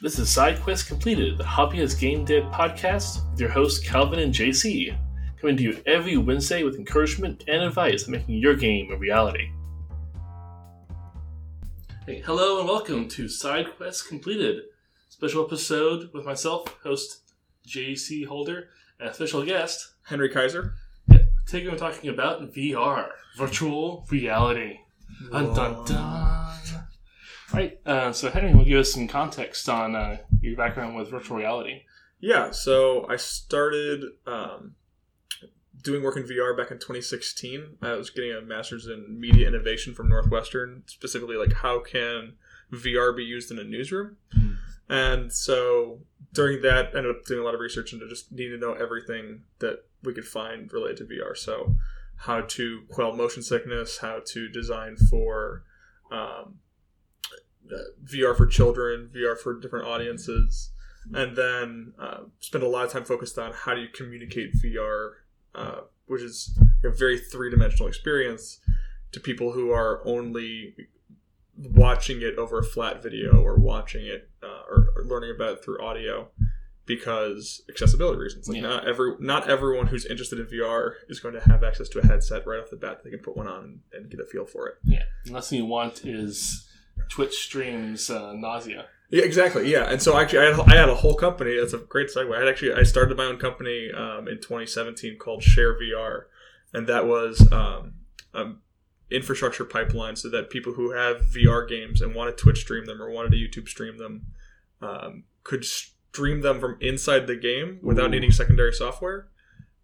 This is Side Quest Completed, the Hobbyist Game Dev podcast with your hosts Calvin and JC, coming to you every Wednesday with encouragement and advice on making your game a reality. Hey, hello and welcome to Side Quest Completed, special episode with myself, host JC Holder, and a special guest Henry Kaiser. Today we're talking about VR, virtual reality. Dun, dun, dun. Right. Uh, so Henry will give us some context on uh, your background with virtual reality. Yeah, so I started um, doing work in VR back in 2016. I was getting a master's in media innovation from Northwestern, specifically like how can VR be used in a newsroom. Mm. And so during that, I ended up doing a lot of research into just needing to know everything that we could find related to VR. So how to quell motion sickness, how to design for um, VR for children, VR for different audiences, and then uh, spend a lot of time focused on how do you communicate VR, uh, which is a very three dimensional experience to people who are only watching it over a flat video or watching it uh, or, or, learning about it through audio because accessibility reasons. Like Yeah. not every not everyone who's interested in VR is going to have access to a headset right off the bat. They can put one on and, and get a feel for it. Yeah. The last thing you want is Twitch streams uh, nausea. Yeah, exactly. Yeah, and so actually, I had, I had a whole company. That's a great segue. I had actually I started my own company um, in 2017 called Share VR, and that was um, um, infrastructure pipeline so that people who have VR games and want to Twitch stream them or wanted to YouTube stream them um, could stream them from inside the game without Ooh. needing secondary software.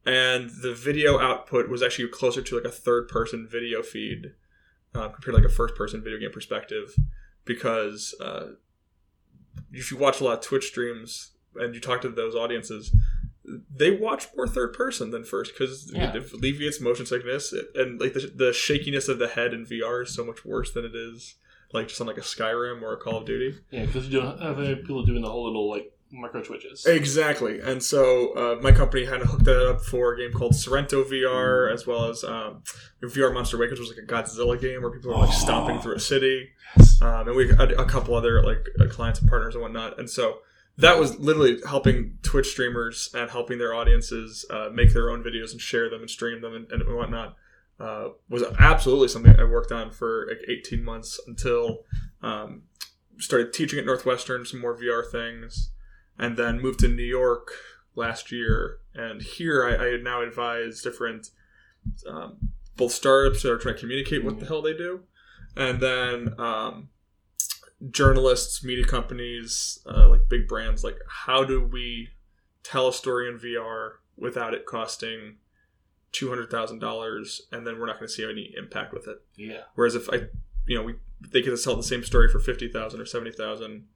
And the video output was actually closer to like a third person video feed uh, compared to like a first person video game perspective because uh, if you watch a lot of Twitch streams and you talk to those audiences, they watch more third person than first because Yeah. it alleviates motion sickness and like the, the shakiness of the head in VR is so much worse than it is like just on like a Skyrim or a Call of Duty. Yeah, because you don't have any people doing the whole little like micro twitches. Exactly, and so uh, my company had hooked that up for a game called Sorrento VR, as well as um, VR Monster Wake, which was like a Godzilla game where people are like stomping through a city. Yes. um, and we had a couple other like uh, clients and partners and whatnot. And so that was literally helping Twitch streamers and helping their audiences uh, make their own videos and share them and stream them and, and whatnot. Uh, was absolutely something I worked on for like 18 months until um, started teaching at Northwestern some more VR things, and then moved to New York last year. And here I, I now advise different um, both startups that are trying to communicate what the hell they do, and then um, journalists, media companies, uh, like big brands. Like, how do we tell a story in VR without it costing two hundred thousand dollars, and then we're not going to see any impact with it? Yeah. Whereas if I, you know, we they could tell the same story for fifty thousand or seventy thousand.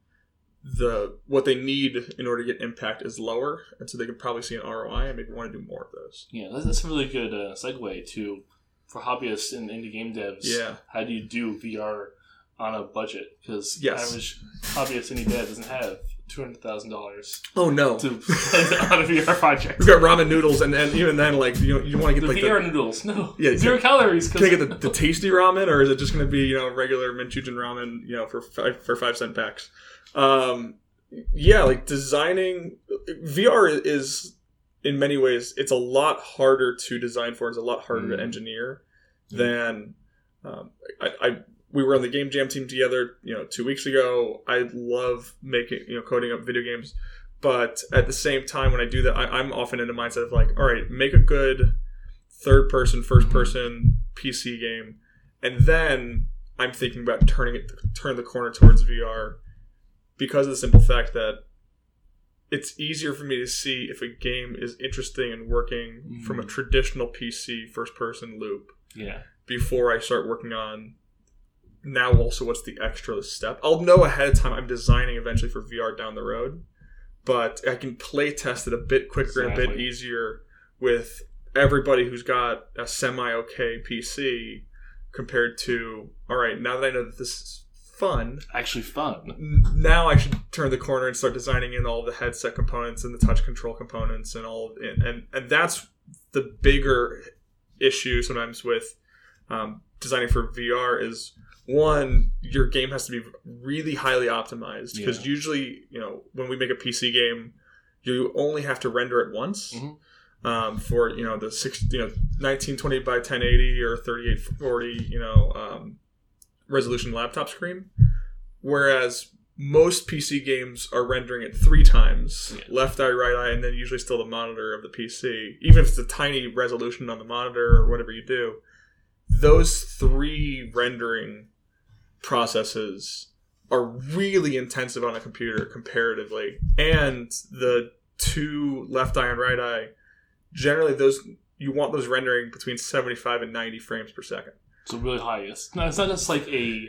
The what they need in order to get impact is lower, and so they can probably see an ROI and maybe want to do more of those. Yeah, that's, that's a really good uh, segue to for hobbyists and indie game devs. Yeah. How do you do VR on a budget? Because Yes. average hobbyist indie dev doesn't have two hundred thousand dollars Oh no, to on a VR project. we've got ramen noodles, and, and even then, like you know, you want to The get like VR the, noodles, no, Yeah, zero yeah. calories. Can I get the, the tasty ramen, or is it just going to be you know regular Maruchan ramen, you know, for five, for five cent packs? Um, yeah, like designing VR is in many ways it's a lot harder to design for. It's a lot harder Mm. to engineer than um, I, I. We were on the game jam team together, you know, two weeks ago. I love making, you know, coding up video games, but at the same time, when I do that, I, I'm often in a mindset of like, all right, make a good third person, first person PC game, and then I'm thinking about turning it, turn the corner towards VR, because of the simple fact that it's easier for me to see if a game is interesting and working from a Mhm. traditional PC first person loop yeah, before I start working on now also what's the extra step. I'll know ahead of time I'm designing eventually for VR down the road, but I can play test it a bit quicker and a bit easier with everybody who's got a semi okay PC compared to all right, now that I know that this is fun, actually fun. now I should turn the corner and start designing in all the headset components and the touch control components and all of and and, and that's the bigger issue sometimes with um, designing for VR is one, your game has to be really highly optimized because Yeah. usually, you know, when we make a PC game, you only have to render it once. Mhm. Um, for you know the six, you know, nineteen twenty by ten eighty or thirty eight forty, you know, um, resolution laptop screen. Whereas most PC games are rendering it three times, Yeah. left eye, right eye, and then usually still the monitor of the PC. Even if it's a tiny resolution on the monitor or whatever you do, those three rendering processes are really intensive on a computer comparatively. And the two left eye and right eye, generally those you want those rendering between 75 and 90 frames per second. So really high. It's not, it's not just like a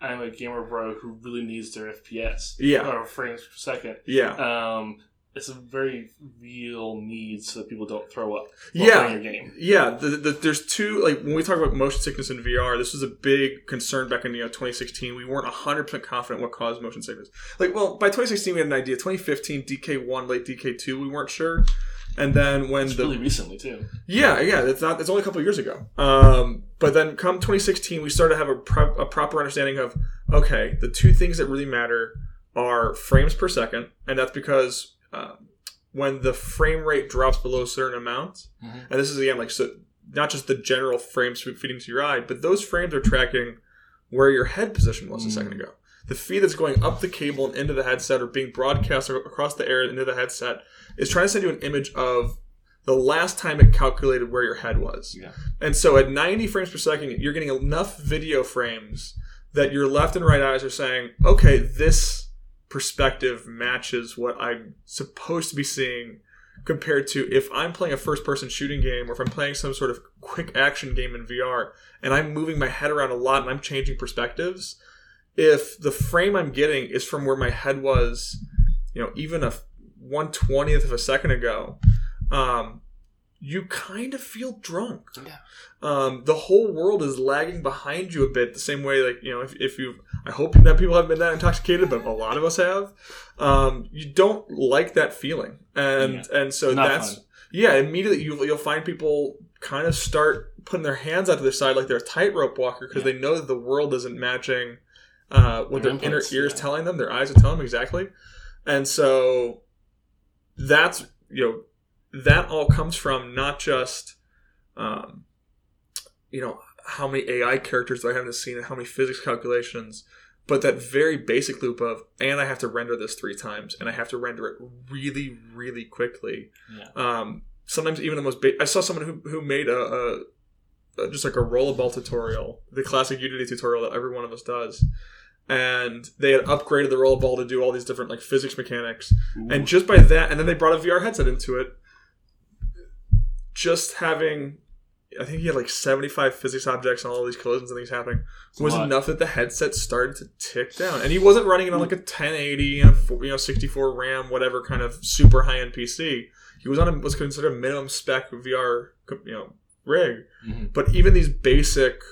I'm a gamer bro who really needs their FPS. Yeah. Or frames per second. Yeah. Um, it's a very real need so that people don't throw up Yeah. your game. Yeah, the, the, there's two like when we talk about motion sickness in VR, this was a big concern back in you know 2016. We weren't 100 percent confident what caused motion sickness. Like, well, by 2016 we had an idea. 2015 DK1, late DK2, we weren't sure. And then when It's the really recently too. yeah, yeah, it's not. It's only a couple years ago. Um, but then come 2016, we started to have a, pro- a proper understanding of okay, the two things that really matter are frames per second, and that's because um, when the frame rate drops below a certain amount, Mhm. and this is again like so, not just the general frames feeding to your eye, but those frames are tracking where your head position was a second Mm. ago. The feed that's going up the cable and into the headset or being broadcast across the air into the headset is trying to send you an image of the last time it calculated where your head was. Yeah. And so at 90 frames per second, you're getting enough video frames that your left and right eyes are saying, okay, this perspective matches what I'm supposed to be seeing compared to if I'm playing a first person shooting game or if I'm playing some sort of quick action game in VR and I'm moving my head around a lot and I'm changing perspectives, if the frame I'm getting is from where my head was, you know, even a 120th of a second ago, um, you kind of feel drunk. Yeah. Um, the whole world is lagging behind you a bit, the same way, like, you know, if, if you, I hope that people haven't been that intoxicated, but a lot of us have. Um, you don't like that feeling. And, and so Not that's, fun. yeah, immediately you, you'll find people kind of start putting their hands out to their side like they're a tightrope walker because Yeah. they know that the world isn't matching uh, what Their their inner ears yeah. telling them, their eyes are telling them exactly. And so that's, you know, that all comes from not just, um, you know, how many AI characters do I have in the scene and how many physics calculations, but that very basic loop of, and I have to render this three times, and I have to render it really, really quickly. Yeah. Um, sometimes even the most, ba- I saw someone who, who made a, a, just like a rollerball tutorial, the classic Unity tutorial that every one of us does. And they had upgraded the rollerball to do all these different like physics mechanics. Ooh. And just by that, and then they brought a VR headset into it. Just having, I think he had like 75 physics objects and all these collisions and things happening It's was enough that the headset started to tick down. And he wasn't running it on like a 1080 and a four- you know 64 RAM, whatever kind of super high end PC. He was on a was considered a minimum spec VR you know rig. Mhm. But even these basic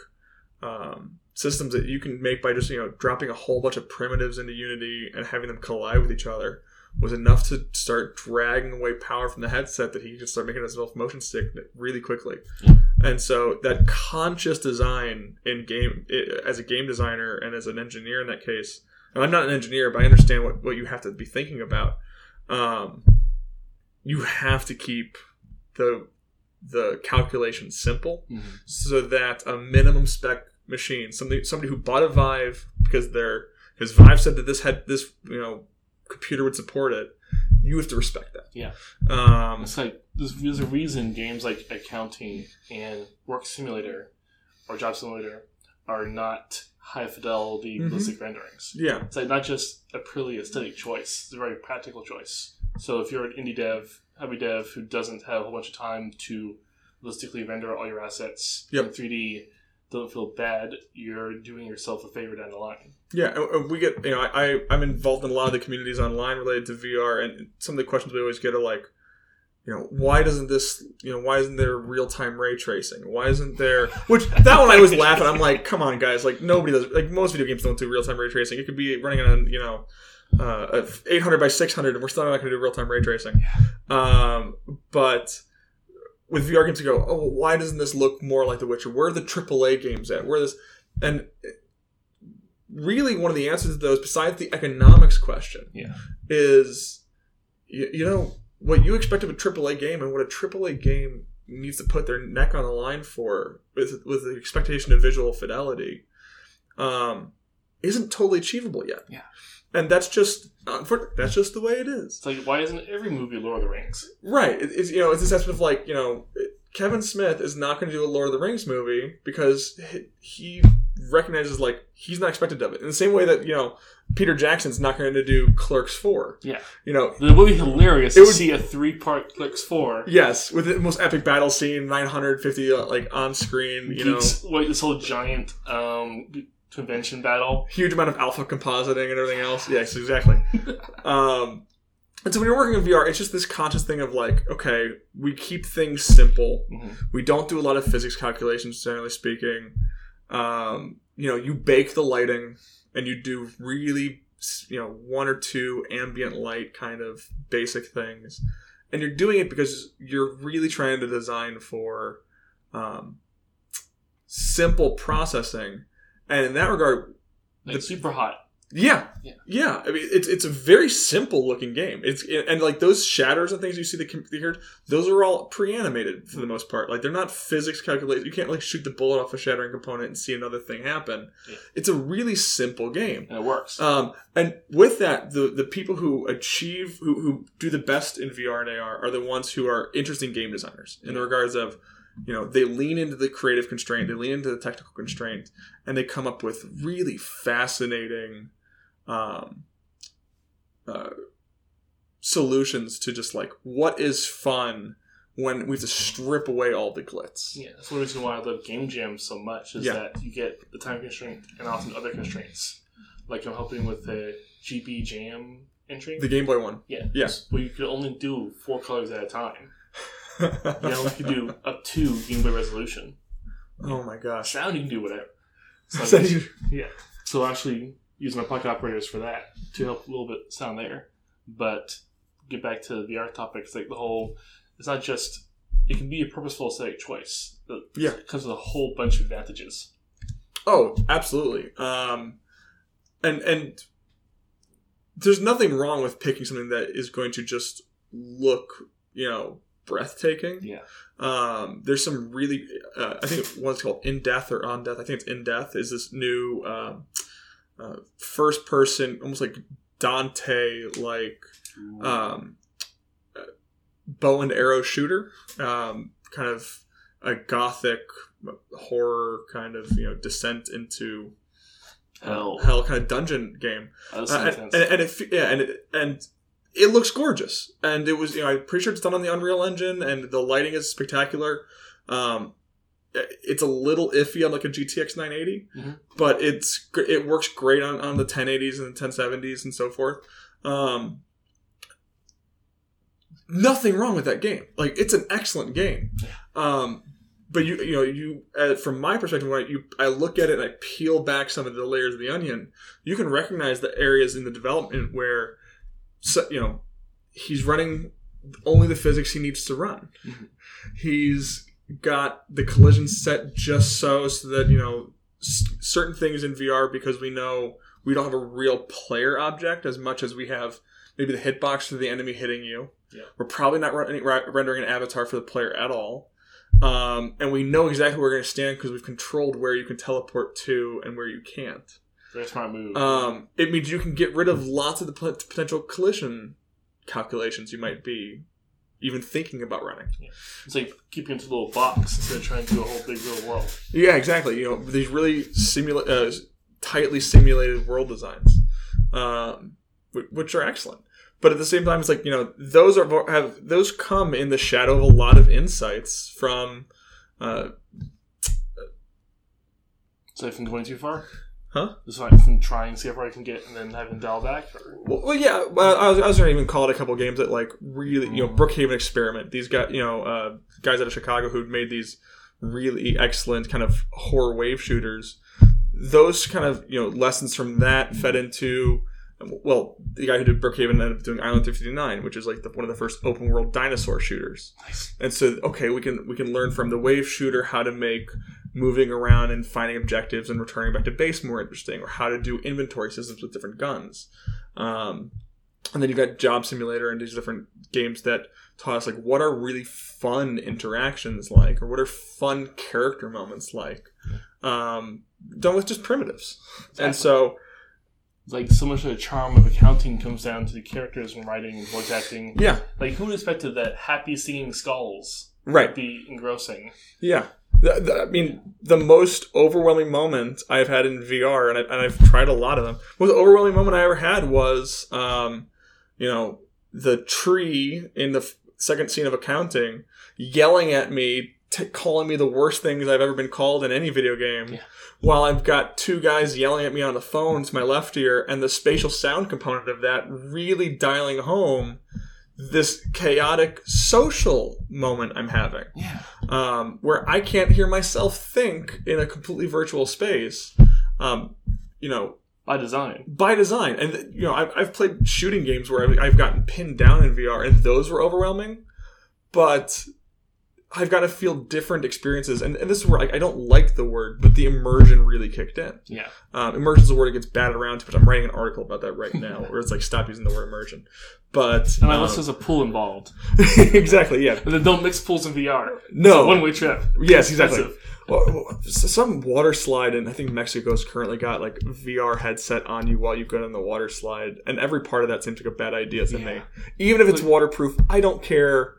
um, systems that you can make by just you know dropping a whole bunch of primitives into Unity and having them collide with each other was enough to start dragging away power from the headset that he could start making himself motion sick really quickly. Yeah. And so that conscious design in game i- as a game designer and as an engineer in that case, and I'm not an engineer, but I understand what, what you have to be thinking about. Um, you have to keep the the calculation simple Mhm. so that a minimum spec machine, somebody somebody who bought a Vive because they're because Vive said that this had this you know computer would support it, you have to respect that. Yeah. Um, It's like there's, there's a reason games like accounting and work simulator or job simulator are not high fidelity Mhm. realistic renderings. yeah. It's like not just a purely aesthetic choice; it's a very practical choice. So if you're an indie dev, hobby dev who doesn't have a whole bunch of time to realistically render all your assets Yep. in 3D, don't feel bad. You're doing yourself a favor down the line. Yeah, we get you know I, I I'm involved in a lot of the communities online related to VR, and some of the questions we always get are like, you know, why doesn't this you know why isn't there real time ray tracing? Why isn't there? Which that one I always laugh at. I'm like, come on guys, like nobody does like most video games don't do real time ray tracing. It could be running on you know. Uh, 800 by 600, and we're still not going to do real time ray tracing. Um, but with VR games, you go, oh, well, why doesn't this look more like The Witcher? Where are the AAA games at? Where this? And really one of the answers to those, besides the economics question, Yeah. is you, you know what you expect of a AAA game and what a AAA game needs to put their neck on the line for with with the expectation of visual fidelity um, isn't totally achievable yet. Yeah. And that's just that's just the way it is. It's like why isn't every movie Lord of the Rings? Right. It- It's you know it's this aspect of like you know Kevin Smith is not going to do a Lord of the Rings movie because he- recognizes like he's not expected of it in the same way that you know Peter Jackson's not going to do Clerks four. Yeah. You know. It would be hilarious It to would- see a three part Clerks 4. Yes, with the most epic battle scene, 950 uh, like on screen. You know, Geeks, like this whole giant um, convention battle. huge amount of alpha compositing and everything else. Yes, exactly. um, and so when you're working in VR, it's just this conscious thing of like, okay, we keep things simple. Mhm. We don't do a lot of physics calculations, generally speaking. Um, you know, you bake the lighting and you do really, you know, one or two ambient light kind of basic things. And you're doing it because you're really trying to design for um, simple processing. And in that regard, Like The- super hot. yeah, Yeah. yeah. I mean, it's it's a very simple looking game. It's and like those shatters and things you see the computer, those are all pre-animated for the most part. Like they're not physics calculated. You can't like shoot the bullet off a shattering component and see another thing happen. Yeah. It's a really simple game. And it works. Um, and with that, the the people who achieve, who, who do the best in VR and AR, are the ones who are interesting game designers in the regards of, you know, they lean into the creative constraint, they lean into the technical constraint, and they come up with really fascinating, um, uh, solutions to just like what is fun when we have to strip away all the glitz. yeah, that's one reason why I love Game jams so much is Yeah. that you get the time constraint and often other constraints. Like I'm helping with the GB Jam entry. The Game Boy one. yeah. Yeah. Where you could only do four colors at a time. You we could do up to Game Boy resolution. oh my gosh. Sound you can do whatever. So, you- yeah. So actually use my pocket operators for that to help a little bit sound there. But get back to the VR topic, it's like the whole it's not just it can be a purposeful aesthetic choice. Yeah. Because of a whole bunch of advantages. Oh, absolutely. Um, and and there's nothing wrong with picking something that is going to just look, you know, breathtaking. Yeah. Um, there's some really, uh, I think one's called In Death or On Death. I think it's In Death. Is this new um, uh, first person, almost like Dante, like um, uh, bow and arrow shooter, um, kind of a gothic horror kind of you know descent into uh, Hell. hell kind of dungeon game, uh, and, and, and it yeah, and it, and it looks gorgeous, and it was you know I'm pretty sure it's done on the Unreal Engine, and the lighting is spectacular. Um, it's a little iffy on like a GTX 980, Mhm. but it's it works great on, on the 1080s and the 1070s and so forth. Um, nothing wrong with that game. Like it's an excellent game. Um, but you you know you uh, from my perspective when I, you I look at it and I peel back some of the layers of the onion, you can recognize the areas in the development where so, you know he's running only the physics he needs to run. Mhm. He's got the collision set just so so that you know s- certain things in VR because we know we don't have a real player object as much as we have maybe the hitbox for the enemy hitting you. Yeah. We're probably not running, rendering an avatar for the player at all. Um, and we know exactly where we're going to stand because we've controlled where you can teleport to and where you can't. Move. Um, it means you can get rid of lots of the potential collision calculations you might be even thinking about running. it's like keeping it into a little box instead of trying to do a whole big real world. Yeah, exactly. You know these really simula- uh, tightly simulated world designs, um, which are excellent. But at the same time, it's like you know those are have those come in the shadow of a lot of insights from. Uh, So I'm going too far? Huh? Just like from trying to see how far I can get and then having dial back? Or... well, well, yeah, well, I was, I was going to even call it a couple games that like really, you know, Brookhaven Experiment. These guys, you know, uh, guys out of Chicago who made these really excellent kind of horror wave shooters. Those kind of you know lessons from that fed into. Well, the guy who did Brookhaven ended up doing Island 359, which is like the, one of the first open world dinosaur shooters. Nice. And so, okay, we can we can learn from the wave shooter how to make moving around and finding objectives and returning back to base more interesting, or how to do inventory systems with different guns. Um, and then you've got Job Simulator and these different games that taught us like what are really fun interactions like, or what are fun character moments like, um, done with just primitives. And so, Like so much of the charm of accounting comes down to the characters and writing and voice acting. yeah, Like who would expected that happy singing skulls right. be engrossing? Yeah. I mean, the most overwhelming moment I've had in VR, and, I, and I've tried a lot of them, the most overwhelming moment I ever had was, um, you know, the tree in the f- second scene of accounting yelling at me, t- calling me the worst things I've ever been called in any video game. Yeah. While I've got two guys yelling at me on the phone to my left ear, and the spatial sound component of that really dialing home this chaotic social moment I'm having Yeah. um, where I can't hear myself think in a completely virtual space. Um, you know, By design. by design, and you know, I've, I've played shooting games where I've, I've gotten pinned down in VR, and those were overwhelming. But I've got to feel different experiences, and, and this is where I, I don't like the word, but the immersion really kicked in. Yeah. Um, immersion is a word that gets batted around too much. I'm writing an article about that right now, where it's like stop using the word immersion. But And unless um, there's a pool involved. exactly, yeah, And then don't mix pools in VR. no, One way trip. yes, exactly. Well, some water slide, and I think Mexico's currently got like VR headset on you while you go down the water slide, and every part of that seems like a bad idea to me. Even if it's waterproof, I don't care.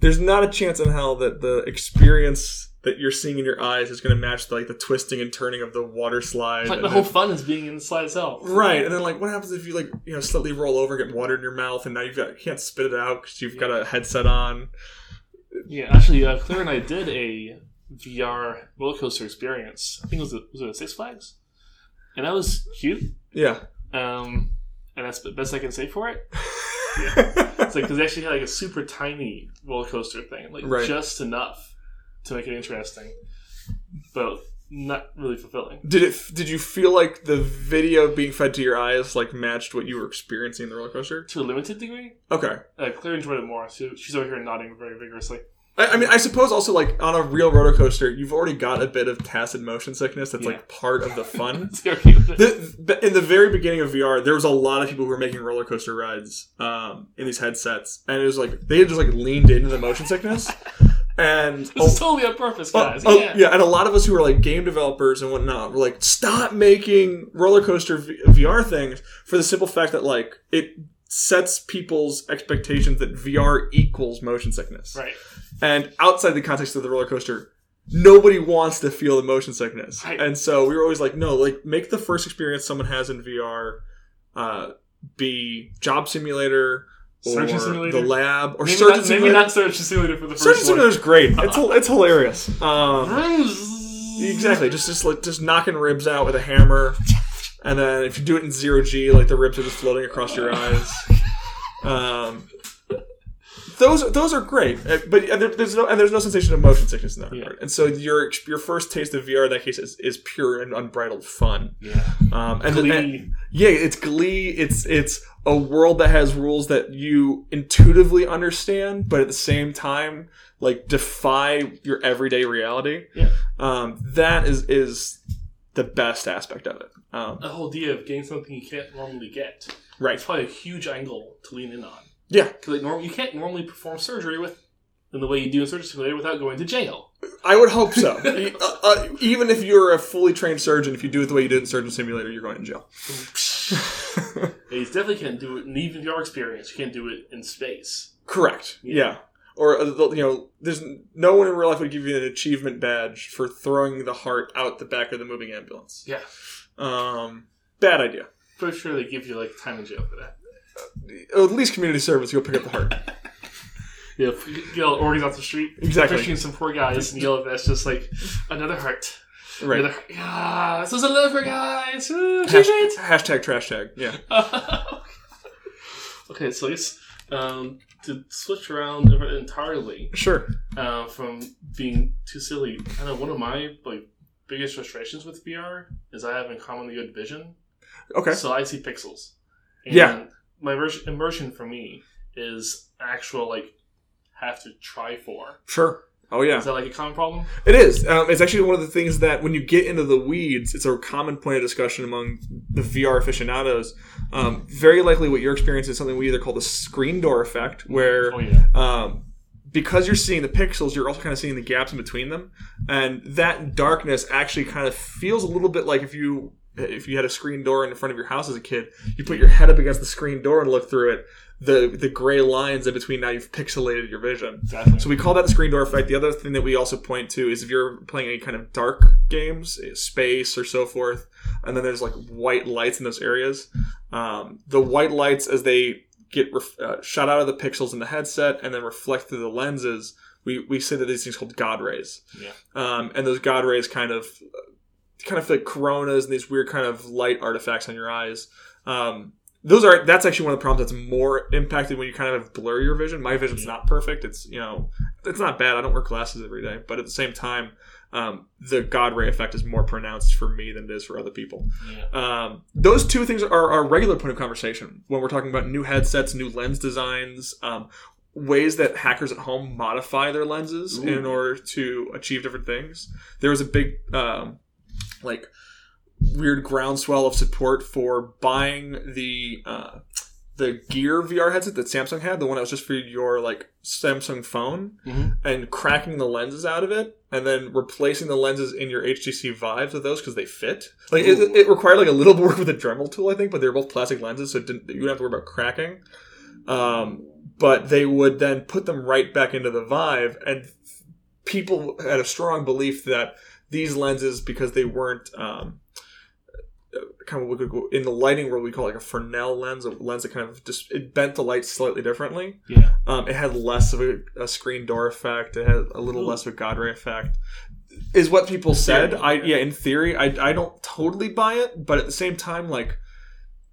There's not a chance in hell that the experience that you're seeing in your eyes is going to match like the twisting and turning of the water slide. Like the whole then- fun is being in the slide itself. Right, and then like, what happens if you like, you know, slightly roll over, and get water in your mouth, and now you've got you can't spit it out because you've got a headset on. Yeah, actually, uh, Claire and I did a VR roller coaster experience. I think it was, was it Six Flags? And that was cute. Yeah, Um, and that's the best I can say for it. It's like, because they actually had like a super tiny roller coaster thing, like Right. just enough to make it interesting, but not really fulfilling. Did it? Did you feel like the video being fed to your eyes like matched what you were experiencing in the roller coaster? To a limited degree, Okay. uh, Claire enjoyed it more. So she's over here nodding very vigorously. I, I mean, I suppose also like on a real roller coaster, you've already got a bit of tacit motion sickness that's Yeah. like part of the fun. It's very cute. the, the- in the very beginning of VR, there was a lot of people who were making roller coaster rides um, in these headsets, and it was like they had just like leaned into the motion sickness, and This is totally on purpose, Oh, guys. oh, yeah. yeah, and a lot of us who are like game developers and whatnot were like, stop making roller coaster v- VR things for the simple fact that like it sets people's expectations that VR equals motion sickness. Right. And outside the context of the roller coaster, nobody wants to feel the motion sickness. Right. And so we were always like, no, like make the first experience someone has in VR uh, be job simulator. Or Surgeon the lab, or Maybe surgeon not, maybe simulator. not Surgeon Simulator for the Surgeon first one. simulator is great. It's it's hilarious. Um, Exactly. Exactly. Just just like just knocking ribs out with a hammer, and then if you do it in zero g, like the ribs are just floating across your eyes. Um, those those are great, Uh, but and there, there's no and there's no sensation of motion sickness in that Yeah. regard. And so your your first taste of VR in that case is, is pure and unbridled fun. Yeah. Um, and, Glee. and- yeah, it's glee. It's it's a world that has rules that you intuitively understand, but at the same time, like defy your everyday reality. Yeah. Um, that is is the best aspect of it. Um, the whole idea of getting something you can't normally get. right. It's probably a huge angle to lean in on. Yeah. Because like, norm- you can't normally perform surgery with in the way you do in surgery simulator without going to jail. I would hope so. Uh, uh, even if you're a fully trained surgeon, if you do it the way you did in Surgeon Simulator, you're going to jail. you definitely can't do it and even if you are experienced, You can't do it in space. Correct. Yeah. Or uh, you know, there's no one in real life would give you an achievement badge for throwing the heart out the back of the moving ambulance. Yeah. Um, bad idea. Pretty sure they give you like time in jail for that. At least community service, you'll pick up the heart. Yeah, yell organs off the street. Exactly. Pushing some poor guys and yell at that's just like another heart. Right. Another heart. Yeah, this is a liver, guys. Woo, Hash- achievement. hashtag trash tag. Yeah. okay, so it's um, to switch around entirely Sure. uh, from being too silly. I know one of my like biggest frustrations with VR is I have incommonly good vision, Okay. so I see pixels. And Yeah. My vers- immersion for me is actual like have to try for. Sure. Oh yeah, Is that like a common problem? it is. Um, it's actually one of the things that when you get into the weeds, it's a common point of discussion among the VR aficionados. Um, very likely, what you're experiencing is something we either call the screen door effect, where Oh yeah. um, because you're seeing the pixels, you're also kind of seeing the gaps in between them, and that darkness actually kind of feels a little bit like if you if you had a screen door in front of your house as a kid, you put your head up against the screen door and look through it. The the gray lines in between now you've pixelated your vision. Exactly. So we call that the screen door effect. The other thing that we also point to is if you're playing any kind of dark games, eh, space or so forth, and then there's like white lights in those areas. Um, the white lights as they get ref- uh, shot out of the pixels in the headset and then reflect through the lenses. We, we say that these things called God rays, Yeah. um, and those God rays kind of kind of like coronas and these weird kind of light artifacts on your eyes. Um, those are that's actually one of the problems that's more impacted when you kind of blur your vision. My vision's not perfect. It's you know it's not bad. I don't wear glasses every day, but at the same time, um, the God ray effect is more pronounced for me than it is for other people. Yeah. Um, those two things are a regular point of conversation when we're talking about new headsets, new lens designs, um, ways that hackers at home modify their lenses Ooh. in order to achieve different things. There was a big um, like weird groundswell of support for buying the uh, the Gear VR headset that Samsung had, the one that was just for your like Samsung phone, Mhm. and cracking the lenses out of it, and then replacing the lenses in your HTC Vives with those because they fit. Like it, it required like a little more work with a Dremel tool, I think, but they were both plastic lenses, so it didn't, you didn't have to worry about cracking. Um, but they would then put them right back into the Vive, and people had a strong belief that these lenses, because they weren't um, kind of what we could in the lighting world, we call it like a Fresnel lens, a lens that kind of just it bent the light slightly differently. Yeah. Um, it had less of a, a screen door effect. It had a little Ooh. less of a God ray effect. Is what people said. I yeah. yeah, in theory, I I don't totally buy it, but at the same time, like.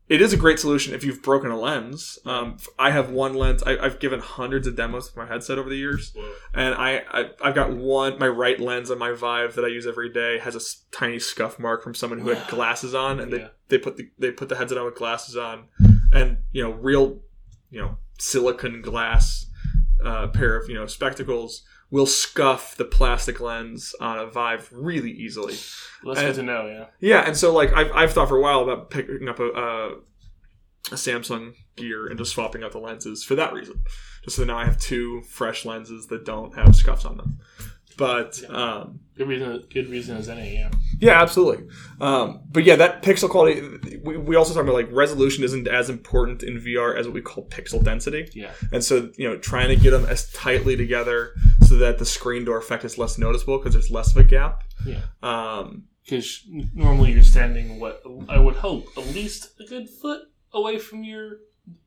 It is a great solution if you've broken a lens. Um, I have one lens. I, I've given hundreds of demos with my headset over the years, and I, I I've got one. My right lens on my Vive that I use every day has a tiny scuff mark from someone who had glasses on, and Yeah. they they put the they put the headset on with glasses on, and you know real, you know silicon glass uh, pair of you know spectacles will scuff the plastic lens on a Vive really easily. Well, that's good to know. Yeah. Yeah, and so like I've, I've thought for a while about picking up a, a, a Samsung Gear and just swapping out the lenses for that reason. Just so now I have two fresh lenses that don't have scuffs on them. But um, Good reason. Good reason as any. Yeah. yeah, absolutely. Um, but yeah, that pixel quality. We, we also talk about like resolution isn't as important in VR as what we call pixel density. Yeah. And so, you know, trying to get them as tightly together so that the screen door effect is less noticeable because there's less of a gap. Yeah. Um, Because normally you're standing what I would hope at least a good foot away from your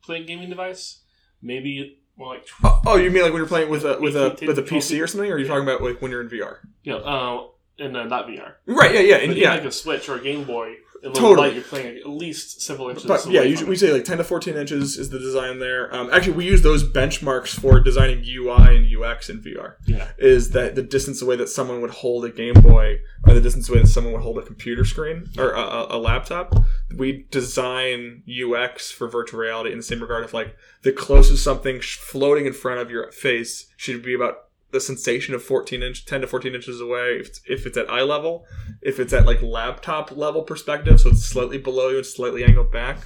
playing gaming device. Maybe more like oh, oh, you mean like when you're playing with a with a with a PC or something, or are you talking about like when you're in VR? yeah, uh, and uh, not VR. Right. Yeah. Yeah. And, yeah. like a Switch or a Game Boy, a little Totally. light, you're playing at least several inches. But yeah, usually we say like 10 to 14 inches is the design there. Um, actually, we use those benchmarks for designing UI and UX in VR. yeah, Is that the distance away that someone would hold a Game Boy, or the distance away that someone would hold a computer screen or a, a, a laptop? We design UX for virtual reality in the same regard of like the closest something floating in front of your face should be about the sensation of 14 inch 10 to 14 inches away if it's, if it's at eye level if it's at like laptop level perspective so it's slightly below you and slightly angled back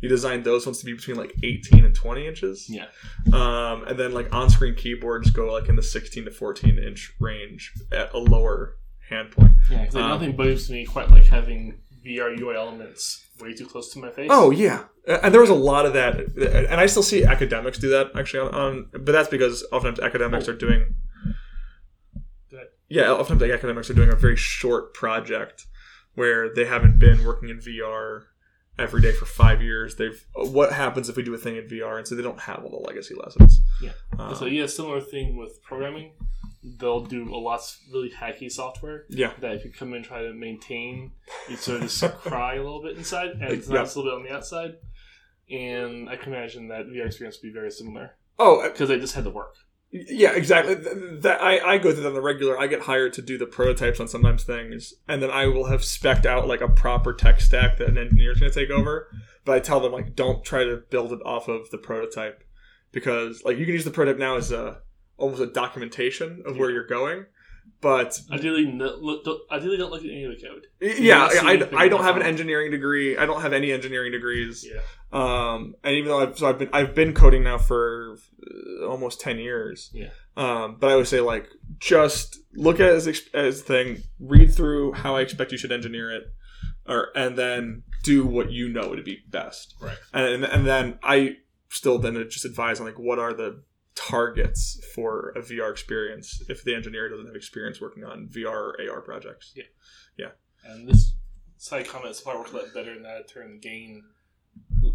you design those ones to be between like 18 and 20 inches yeah. um, and then like on-screen keyboards go like in the 16 to 14 inch range at a lower hand point Yeah, because Um, nothing moves me quite like having VR UI elements way too close to my face. Oh yeah, and there was a lot of that, and I still see academics do that actually. On, on but that's because oftentimes academics Oh. are doing. Yeah, oftentimes like, academics are doing a very short project where they haven't been working in VR every day for five years. They've what happens if we do a thing in VR, and so they don't have all the legacy lessons. Yeah. Um, so yeah, similar thing with programming. They'll do a lot of really hacky software yeah, that if you come in and try to maintain, you sort of just cry a little bit inside, and it's Yeah. not a little bit on the outside. And I can imagine that VR experience would be very similar Oh, because they just had to work. Yeah, exactly. That I, I go through that on the regular. I get hired to do the prototypes on sometimes things, and then I will have specced out like a proper tech stack that an engineer is going to take over. But I tell them like, don't try to build it off of the prototype because like you can use the prototype now as a almost a documentation of where you're going. But Ideally, no, look, don't, ideally, don't look at any of the code. yeah, not I, I don't have an engineering degree. I don't have any engineering degrees. Yeah. Um, and even though I've so I've been I've been coding now for uh, almost ten years. Yeah. Um, but I would say like just look at as as thing, read through how I expect you should engineer it, or and then do what you know to be best. Right. And and then I still then just advise on like what are the targets for a VR experience if the engineer doesn't have experience working on VR or AR projects. Yeah. Yeah. And this side comment is probably works a lot better in that turn the gain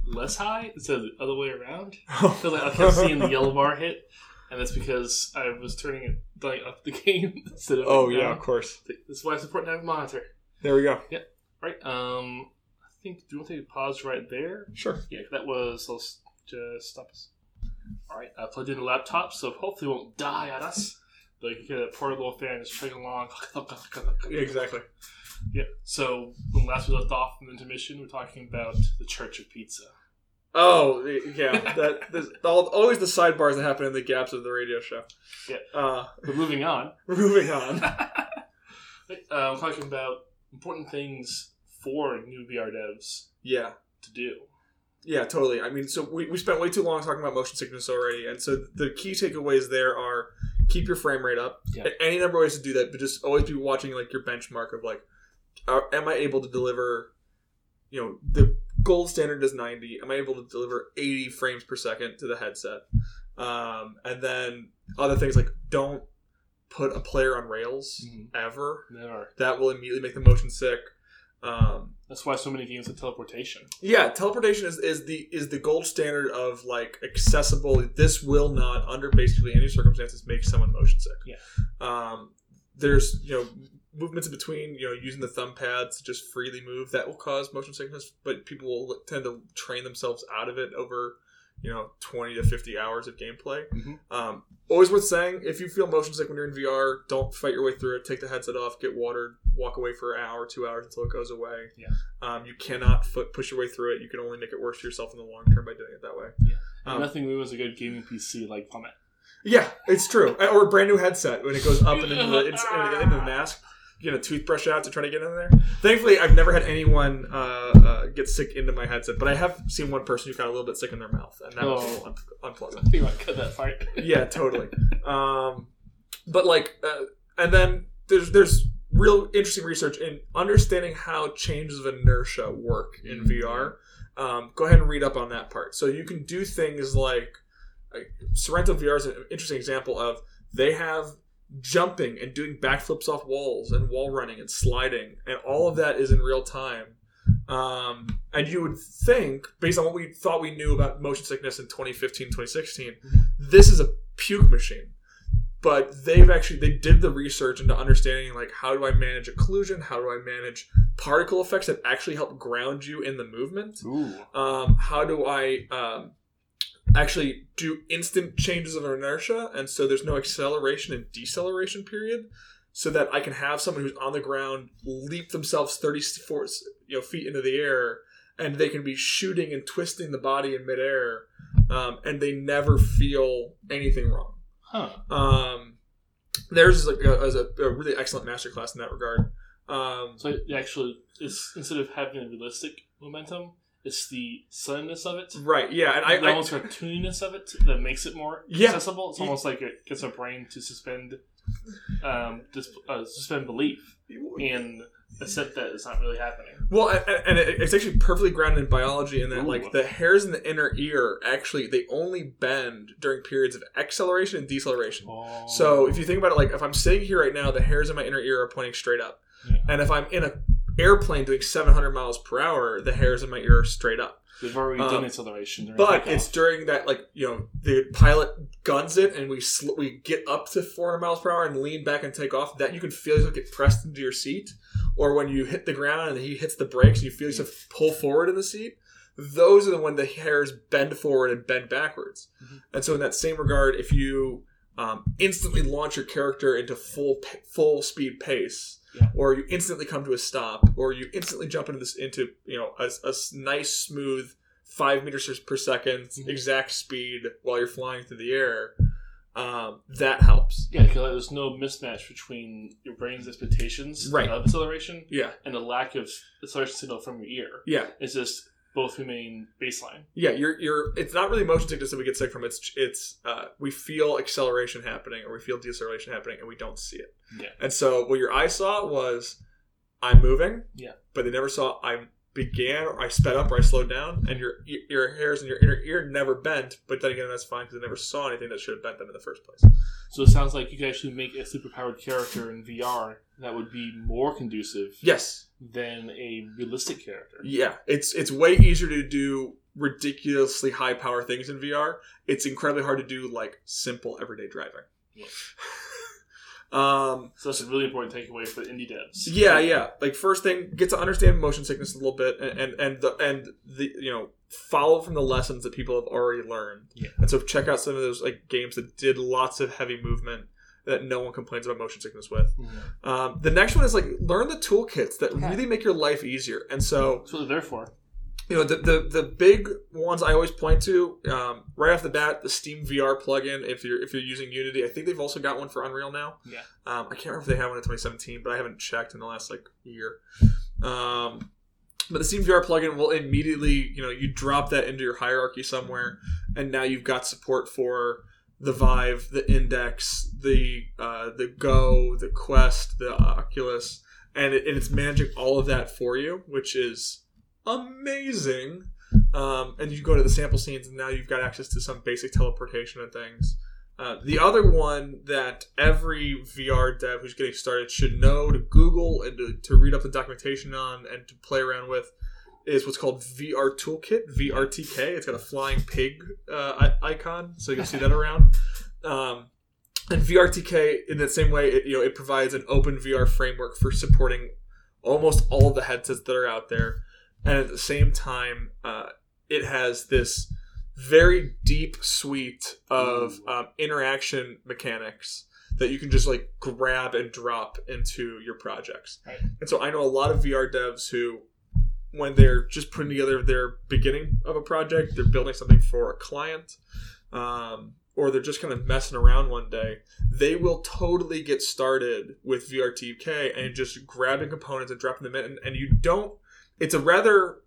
less high instead of the other way around. Because I kept seeing the yellow bar hit, and that's because I was turning it like up the gain instead of Oh down. yeah, of course. That's why it's important to have a monitor. There we go. Yeah. Right. Um. I think. Do you want to take a pause right there? Sure. Yeah. That was. Let's just stop us. All right. I plugged in the laptop, so hopefully it won't die on us. Like you get a portable fan is chugging along. Exactly. Yeah. So when last we left off in the intermission, we are talking about the Church of Pizza. Oh yeah, that there's all, always the sidebars that happen in the gaps of the radio show. Yeah. Uh, But moving on. moving on. uh, I'm talking about important things for new VR devs Yeah. to do. Yeah, totally. I mean, so we, we spent way too long talking about motion sickness already, and so the key takeaways there are keep your frame rate up. Yeah. Any number of ways to do that, but just always be watching like your benchmark of like, are, am I able to deliver? You know, the gold standard is ninety. Am I able to deliver eighty frames per second to the headset? Um, and then other things like don't put a player on rails Mhm. ever. Never. That will immediately make the motion sick. Um, That's why so many games have teleportation. yeah, teleportation is, is the is the gold standard of like accessible. This will not, under basically any circumstances, make someone motion sick. Yeah. Um, there's you know movements in between. You know, using the thumb pads to just freely move that will cause motion sickness, but people will tend to train themselves out of it over you know 20 to 50 hours of gameplay. Mhm. Um, always worth saying if you feel motion sick when you're in VR, don't fight your way through it. Take the headset off, get watered, walk away for an hour, two hours until it goes away. Yeah. Um, you cannot foot push your way through it. You can only make it worse for yourself in the long term by doing it that way. And Um, nothing ruins a good gaming PC like Plummet. Yeah, it's true. Or a brand new headset when it goes up and into the, into, into the mask. Get a toothbrush out to try to get in there. Thankfully, I've never had anyone uh, uh, get sick into my headset, but I have seen one person who got a little bit sick in their mouth, and that was a Oh. little un- unpleasant. think I might cut that part. yeah, totally. Um, but like, uh, and then there's there's real interesting research in understanding how changes of inertia work in Mhm. VR. Um, go ahead and read up on that part. So you can do things like, like Sorrento VR is an interesting example of they have jumping and doing backflips off walls and wall running and sliding, and all of that is in real time. Um, and you would think, based on what we thought we knew about motion sickness in 2015, 2016, Mhm. this is a puke machine. But they've actually they did the research into understanding like how do I manage occlusion, how do I manage particle effects that actually help ground you in the movement, um, how do I um, actually do instant changes of inertia, and so there's no acceleration and deceleration period, so that I can have someone who's on the ground leap themselves 34 you know feet into the air, and they can be shooting and twisting the body in midair, um, and they never feel anything wrong. Huh. Um, theirs is like a, is a, a really excellent masterclass in that regard. Um, So it actually, it's instead of having a realistic momentum, it's the suddenness of it. right, yeah, and I, the I almost cartooniness of it that makes it more Yeah. accessible. It's almost like it gets our brain to suspend, um, dis- uh, suspend belief and accept that it's not really happening. Well, and, and it's actually perfectly grounded in biology in that, Ooh. like, the hairs in the inner ear actually they only bend during periods of acceleration and deceleration. Oh. So if you think about it, like if I'm sitting here right now, the hairs in my inner ear are pointing straight up, Yeah. and if I'm in a airplane doing 700 miles per hour, the hairs in my ear are straight up. they've already um, done acceleration, But it's during that, like you know, the pilot guns it, and we sl- we get up to 400 miles per hour and lean back and take off. That you can feel yourself get pressed into your seat, or when you hit the ground and he hits the brakes, and you feel yourself pull forward in the seat. Those are the when the hairs bend forward and bend backwards. Mhm. And so, in that same regard, if you um, instantly launch your character into full full speed pace, Yeah. or you instantly come to a stop, or you instantly jump into this into you know a nice smooth five meters per second Mhm. exact speed while you're flying through the air. um, that helps. Yeah, because there's no mismatch between your brain's expectations Right. of acceleration Yeah, and the lack of acceleration signal from your ear. yeah, It's just both remain baseline. yeah. You're you're. It's not really motion sickness that we get sick from. It's it's uh, we feel acceleration happening or we feel deceleration happening and we don't see it. Yeah. And so what your eye saw was I'm moving. Yeah. But they never saw I began or I sped up or I slowed down, and your your hairs in your inner ear never bent. But then again, that's fine because I never saw anything that should have bent them in the first place. So it sounds like you could actually make a superpowered character in VR that would be more conducive Yes. than a realistic character. Yeah. It's it's way easier to do ridiculously high power things in VR. It's incredibly hard to do like simple everyday driving. Yeah. Um So that's a really important takeaway for indie devs. Yeah, yeah. Like first thing, get to understand motion sickness a little bit, and and and the and the you know follow from the lessons that people have already learned. Yeah. And so check out some of those like games that did lots of heavy movement that no one complains about motion sickness with. Mhm. Um, the next one is like learn the toolkits that Yeah. really make your life easier. And so That's what they're there for. You know the, the the big ones I always point to um, right off the bat the Steam VR plugin if you're if you're using Unity I think they've also got one for Unreal now Yeah. um, I can't remember if they have one in 2017 but I haven't checked in the last like year um, but the Steam VR plugin will immediately you know you drop that into your hierarchy somewhere and now you've got support for the Vive the Index the uh, the Go the Quest the Oculus and, it, and it's managing all of that for you which is amazing. Um, and you go to the sample scenes, and now you've got access to some basic teleportation and things. Uh, the other one that every VR dev who's getting started should know to Google and to, to read up the documentation on and to play around with is what's called VR Toolkit, VRTK. It's got a flying pig uh, icon, so you can see that around. Um, and VRTK, in that same way, it, you know, it provides an open VR framework for supporting almost all of the headsets that are out there and at the same time uh, it has this very deep suite of um, interaction mechanics that you can just like grab and drop into your projects. Right. and so i know a lot of vr devs who when they're just putting together their beginning of a project they're building something for a client um, or they're just kind of messing around one day they will totally get started with vrtk and just grabbing components and dropping them in. And, and you don't it's a rather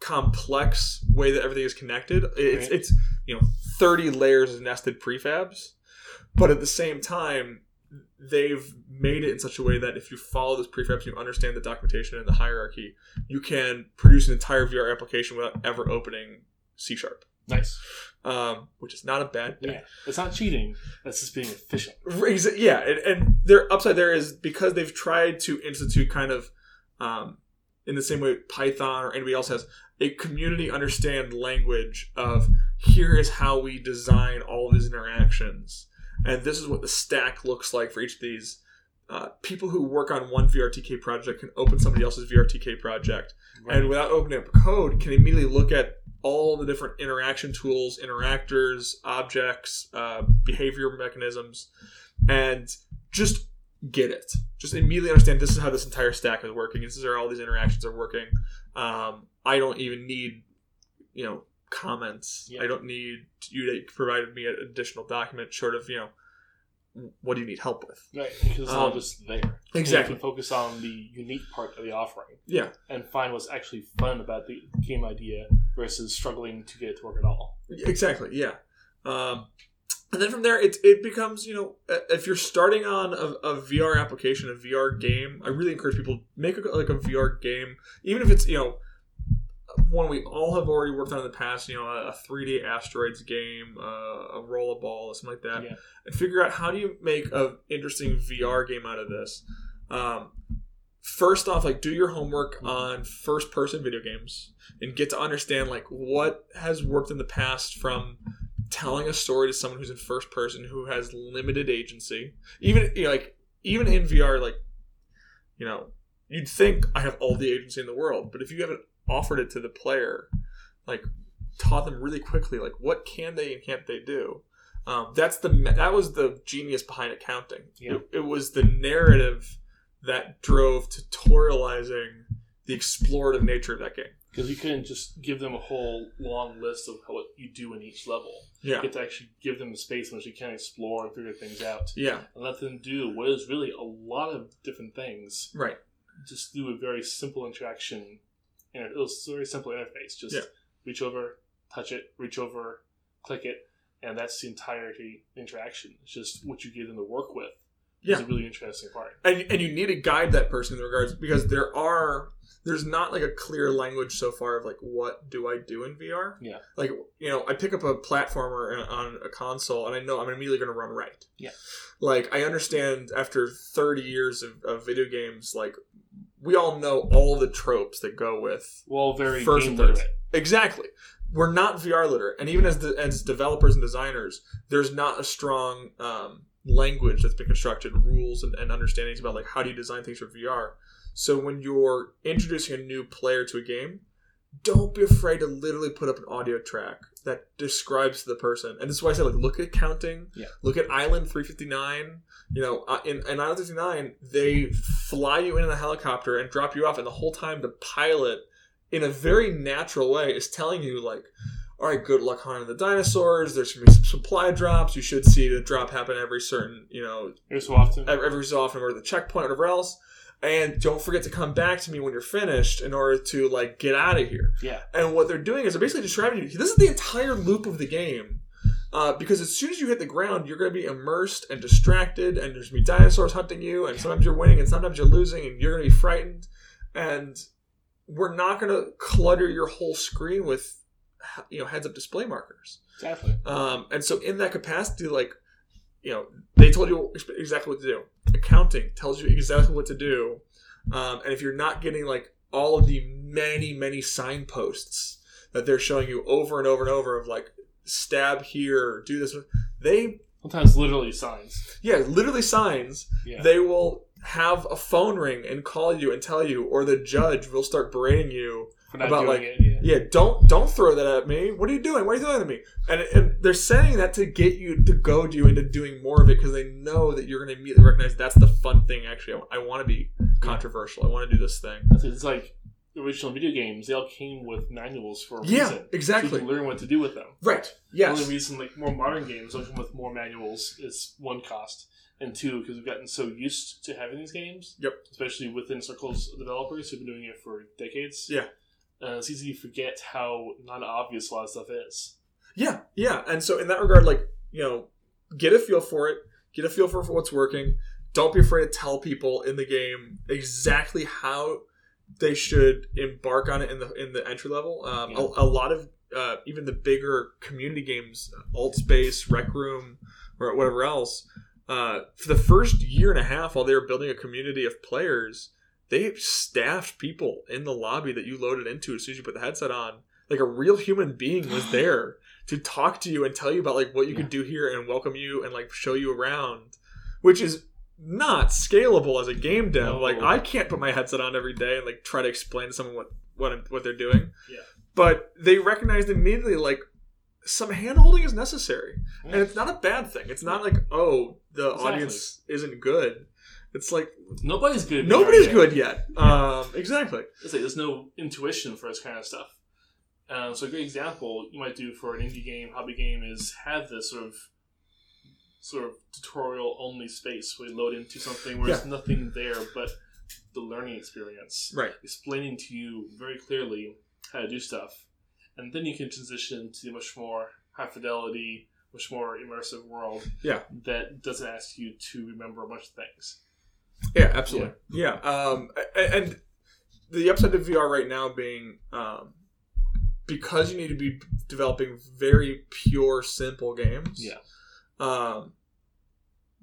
complex way that everything is connected. It's Right. it's you know thirty layers of nested prefabs, but at the same time, they've made it in such a way that if you follow those prefabs, you understand the documentation and the hierarchy, you can produce an entire VR application without ever opening C sharp, Nice. um, which is not a bad thing. Yeah. It's not cheating. That's just being efficient. Yeah, and, and their upside there is because they've tried to institute kind of um, in the same way Python or anybody else has a community understand language of here is how we design all of these interactions, and this is what the stack looks like for each of these. Uh, people who work on one VRTK project can open somebody else's VRTK project, and without opening up code, can immediately look at all the different interaction tools, interactors, objects, uh, behavior mechanisms, and just get it. Just immediately understand this is how this entire stack is working. This is how all these interactions are working. Um, I don't even need, you know, comments. Yeah. I don't need you to provide me an additional document short of, you know, what do you need help with? Right, because it's all Um, just there. exactly. Focus on the unique part of the offering Yeah, and find what's actually fun about the game idea versus struggling to get it to work at all. Exactly. Yeah. Um, and then from there, it it becomes you know uh, if you're starting on a, a VR application, a VR game, I really encourage people make a, like a VR game, even if it's you know one we all have already worked on in the past. You know, a, a 3D asteroids game, uh, a rollerball, something like that, Yeah. and figure out how do you make an interesting VR game out of this. Um, first off, like do your homework on first person video games and get to understand like what has worked in the past from telling a story to someone who's in first person who has limited agency. Even you know, like even in VR, like you know, you'd think I have all the agency in the world, but if you haven't offered it to the player, like taught them really quickly, like what can they and can't they do. Um, that's the that was the genius behind accounting. Yeah. It, it was the narrative that drove tutorializing the explorative nature of that game. Because you couldn't just give them a whole long list of what you do in each level. Yeah. You have to actually give them the space in which you can explore and figure things out, Yeah. and let them do what is really a lot of different things Right. just do a very simple interaction. And it was a very simple interface. Just Yeah. reach over, touch it, reach over, click it, and that's the entirety interaction. It's just what you give them to work with. Yeah. is a really interesting part. and and you need to guide that person in regards because there are there's not like a clear language so far of like what do I do in VR? Yeah. Like you know, I pick up a platformer on a console and I know I'm immediately going to run right. Yeah. Like I understand after 30 years of, of video games, like we all know all the tropes that go with Well, very First game literate. Exactly. We're not VR literate, and even as the, as developers and designers, there's not a strong um, language that's been constructed, rules and, and understandings about like how do you design things for VR. So when you're introducing a new player to a game, don't be afraid to literally put up an audio track that describes the person. And this is why I say like look at counting, Yeah. look at Island 359. You know, uh, in, in Island 359, they fly you in a helicopter and drop you off, and the whole time the pilot in a very natural way is telling you like all right good luck hunting the dinosaurs there's going to be some supply drops you should see the drop happen every certain you know Every so often. every, every so often or the checkpoint or whatever else and don't forget to come back to me when you're finished in order to like get out of here yeah. and what they're doing is they're basically describing you this is the entire loop of the game uh, because as soon as you hit the ground, you're going to be immersed and distracted, and there's going to be dinosaurs hunting you, and sometimes you're winning and sometimes you're losing, and you're going to be frightened. And we're not going to clutter your whole screen with, you know, heads-up display markers. Exactly. Um, and so in that capacity, like, you know, they told you exactly what to do. Accounting tells you exactly what to do. Um, and if you're not getting like all of the many, many signposts that they're showing you over and over and over of like stab here, do this, they Sometimes literally signs. yeah, literally signs. Yeah. They will have a phone ring and call you and tell you, or the judge will start berating you about, like, it. Yeah. yeah, don't don't throw that at me. What are you doing? Why are you throwing it at me? And, and they're saying that to get you to goad you into doing more of it because they know that you're going to immediately recognize that's the fun thing. Actually, I, want to be controversial. I want to do this thing. It's like original video games. They all came with manuals for a Yeah, reason. So you exactly. can learn what to do with them. Right. The Yes. only reason like more modern games don't come with more manuals is one cost, and two because we've gotten so used to having these games. Yep. Especially within circles of developers who've been doing it for decades. Yeah. Uh, it's easy to forget how non obvious a lot of stuff is. Yeah. Yeah. And so in that regard, like you know, get a feel for it. Get a feel for what's working. Don't be afraid to tell people in the game exactly how they should embark on it in the in the entry level. Um, Yeah. a, a lot of uh, even the bigger community games, Alt Space, Rec Room, or whatever else, uh, for the first year and a half while they were building a community of players, they staffed people in the lobby that you loaded into as soon as you put the headset on. Like a real human being was there to talk to you and tell you about like what you could do here and welcome you and like show you around, which is not scalable as a game dev. No. Like I can't put my headset on every day and like try to explain to someone what what what they're doing. Yeah. But they recognized immediately like some hand holding is necessary, and it's not a bad thing. It's not like oh the Exactly. audience isn't good. It's like Nobody's good. nobody's yet. good yet. Um, exactly. It's like there's no intuition for this kind of stuff. Um, so a great example you might do for an indie game, hobby game, is have this sort of sort of tutorial only space where you load into something where there's nothing there but the learning experience, Right. explaining to you very clearly how to do stuff, and then you can transition to a much more high fidelity, much more immersive world. Yeah. that doesn't ask you to remember a bunch of things. Yeah, absolutely. Yeah. Um, and the upside of VR right now being um, because you need to be developing very pure, simple games. Yeah. Um,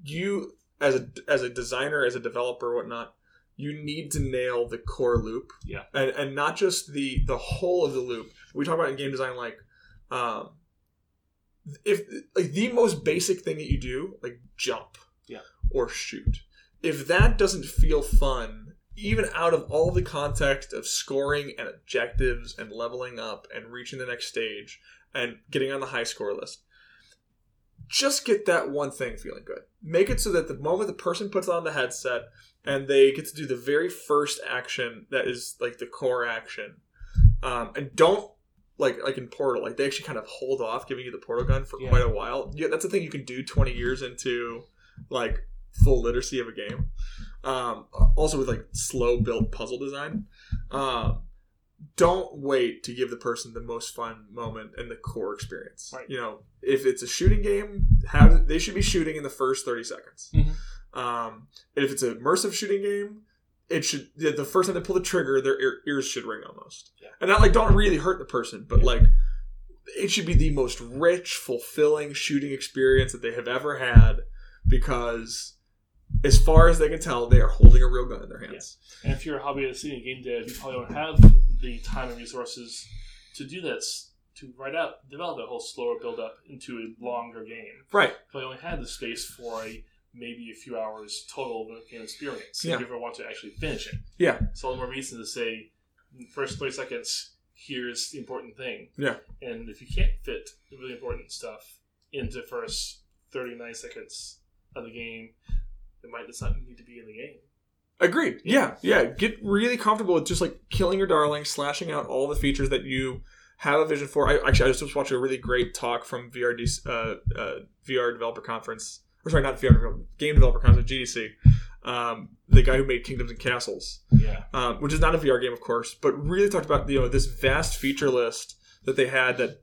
you as a as a designer, as a developer, whatnot, you need to nail the core loop. Yeah. And and not just the the whole of the loop. We talk about in game design like. Um, if like the most basic thing that you do, like jump, Yeah. or shoot, if that doesn't feel fun, even out of all the context of scoring and objectives and leveling up and reaching the next stage and getting on the high score list, just get that one thing feeling good. Make it so that the moment the person puts on the headset and they get to do the very first action that is like the core action, um, and don't like like in Portal, like they actually kind of hold off giving you the portal gun for Yeah. quite a while. Yeah, that's the thing you can do twenty years into like full literacy of a game. Um, also with like slow built puzzle design. Um, don't wait to give the person the most fun moment and the core experience. Right. You know, if it's a shooting game, have they should be shooting in the first thirty seconds. Mhm. Um, if it's an immersive shooting game, it should the first time they pull the trigger, their ears should ring almost. Yeah. And not like don't really hurt the person, but like it should be the most rich, fulfilling shooting experience that they have ever had because as far as they can tell, they are holding a real gun in their hands. And if you're a hobbyist in game dev, you probably don't have the time and resources to do this, to write out, develop that whole slower build up into a longer game. Right. You probably only had the space for a maybe a few hours total of a game experience. Yeah. If you ever want to actually finish it. Yeah. So all the more reason to say, first 30 seconds, here's the important thing. Yeah. And if you can't fit the really important stuff into the first 39 seconds of the game, it might just not need to be in the game. Agreed. Yeah, yeah. Get really comfortable with just like killing your darling, slashing out all the features that you have a vision for. I actually I just was watching a really great talk from VRD uh, uh, VR developer conference. Or sorry, not VR game developer conference, GDC. Um, the guy who made Kingdoms and Castles, Yeah. um, which is not a VR game, of course, but really talked about you know this vast feature list that they had that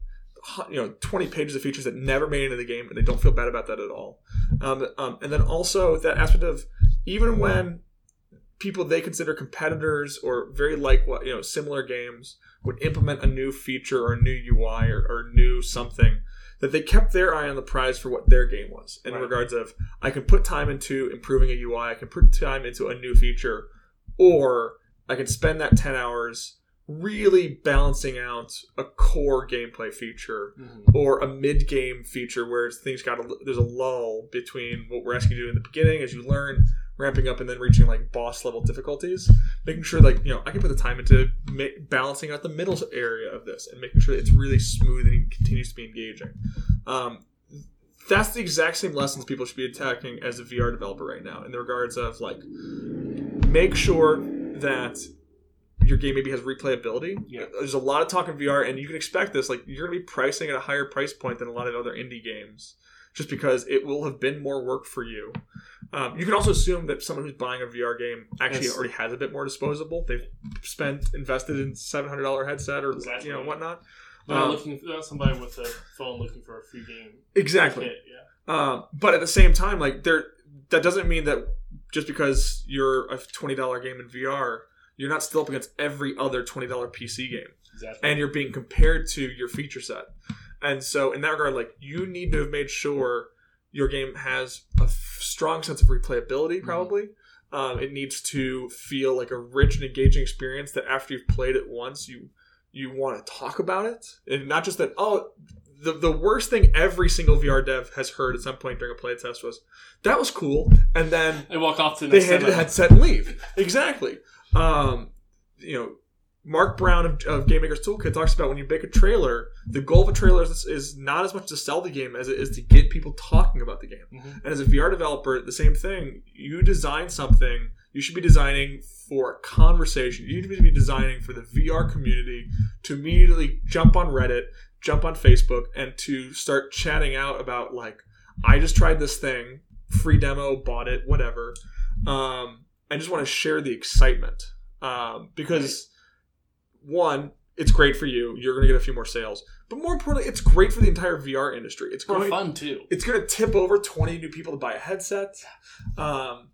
you know 20 pages of features that never made it into the game, and they don't feel bad about that at all. Um, um, and then also that aspect of even when people they consider competitors or very like what you know similar games would implement a new feature or a new UI or, or new something that they kept their eye on the prize for what their game was in Right. regards of I can put time into improving a UI, I can put time into a new feature, or I can spend that 10 hours really balancing out a core gameplay feature Mhm. or a mid-game feature where things got a, there's a lull between what we're asking you to do in the beginning as you learn ramping up and then reaching like boss level difficulties making sure like you know i can put the time into ma- balancing out the middle area of this and making sure it's really smooth and continues to be engaging um, that's the exact same lessons people should be attacking as a vr developer right now in the regards of like make sure that your game maybe has replayability. Yeah. There's a lot of talk in VR, and you can expect this. Like you're going to be pricing at a higher price point than a lot of other indie games, just because it will have been more work for you. Um, you can also assume that someone who's buying a VR game actually Yes. already has a bit more disposable. They've spent invested in seven hundred dollar headset or Exactly. you know whatnot. They're not Um, looking for, somebody with a phone looking for a free game. Exactly. Kit, yeah. Um, but at the same time, like there, that doesn't mean that just because you're a twenty dollar game in VR, you're not still up against every other twenty dollar PC game. Exactly. and you're being compared to your feature set. And so, in that regard, like you need to have made sure your game has a f- strong sense of replayability. Probably, um, it needs to feel like a rich and engaging experience that after you've played it once, you you want to talk about it, and not just that. Oh, the the worst thing every single VR dev has heard at some point during a playtest was that was cool, and then they walk off to the they you the headset and leave. Exactly. Um, you know, Mark Brown of, of Game Maker's Toolkit talks about when you make a trailer, the goal of a trailer is, is not as much to sell the game as it is to get people talking about the game. Mhm. And as a VR developer, the same thing. You design something, you should be designing for a conversation. You need to be designing for the VR community to immediately jump on Reddit, jump on Facebook, and to start chatting out about like, I just tried this thing, free demo, bought it, whatever. Um, I just want to share the excitement um, because one, it's great for you. You're going to get a few more sales, but more importantly, it's great for the entire VR industry. It's going fun too. it's going to tip over 20 new people to buy a headset. Um,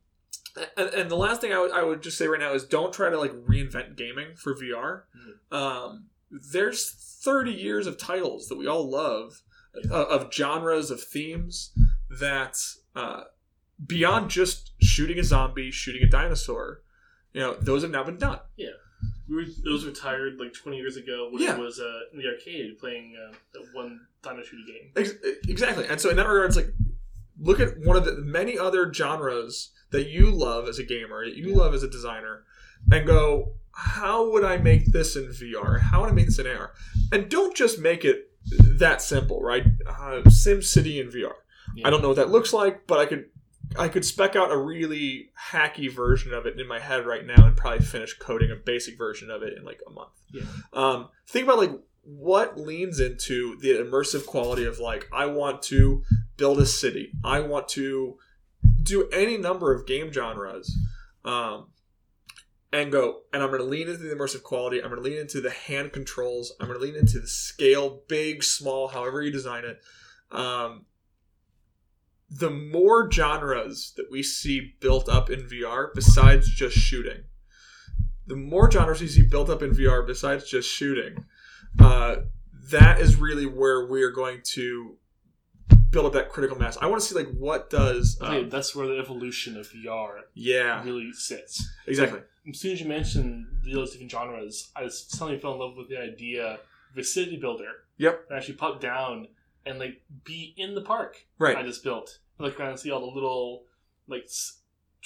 and, and the last thing I would, just say right now is don't try to like reinvent gaming for VR. Um, there's 30 years of titles that we all love, uh, of genres, of themes that uh, beyond just shooting a zombie, shooting a dinosaur, you know, those have now been done. Yeah. We were, those retired like 20 years ago when Yeah. it was uh, in the arcade playing uh, that one Dino Shooter game. Ex- exactly. And so in that regard, it's like look at one of the many other genres that you love as a gamer, that you love as a designer, and go, how would I make this in VR? How would I make this in AR? And don't just make it that simple, right? Uh, Sim City in VR. Yeah. I don't know what that looks like, but I could I could spec out a really hacky version of it in my head right now and probably finish coding a basic version of it in like a month. Yeah. Um, think about like what leans into the immersive quality of like I want to build a city. I want to do any number of game genres. Um, and go and I'm going to lean into the immersive quality. I'm going to lean into the hand controls. I'm going to lean into the scale, big, small, however you design it. Um, the more genres that we see built up in VR besides just shooting, the more genres we see built up in VR besides just shooting, uh, that is really where we are going to build up that critical mass. I want to see like what does um, that's where the evolution of VR yeah really sits. exactly As soon as you mentioned those different genres, I suddenly fell in love with the idea of a city builder. Yep. And actually pop down and like be in the park right I just built. Look around and see all the little like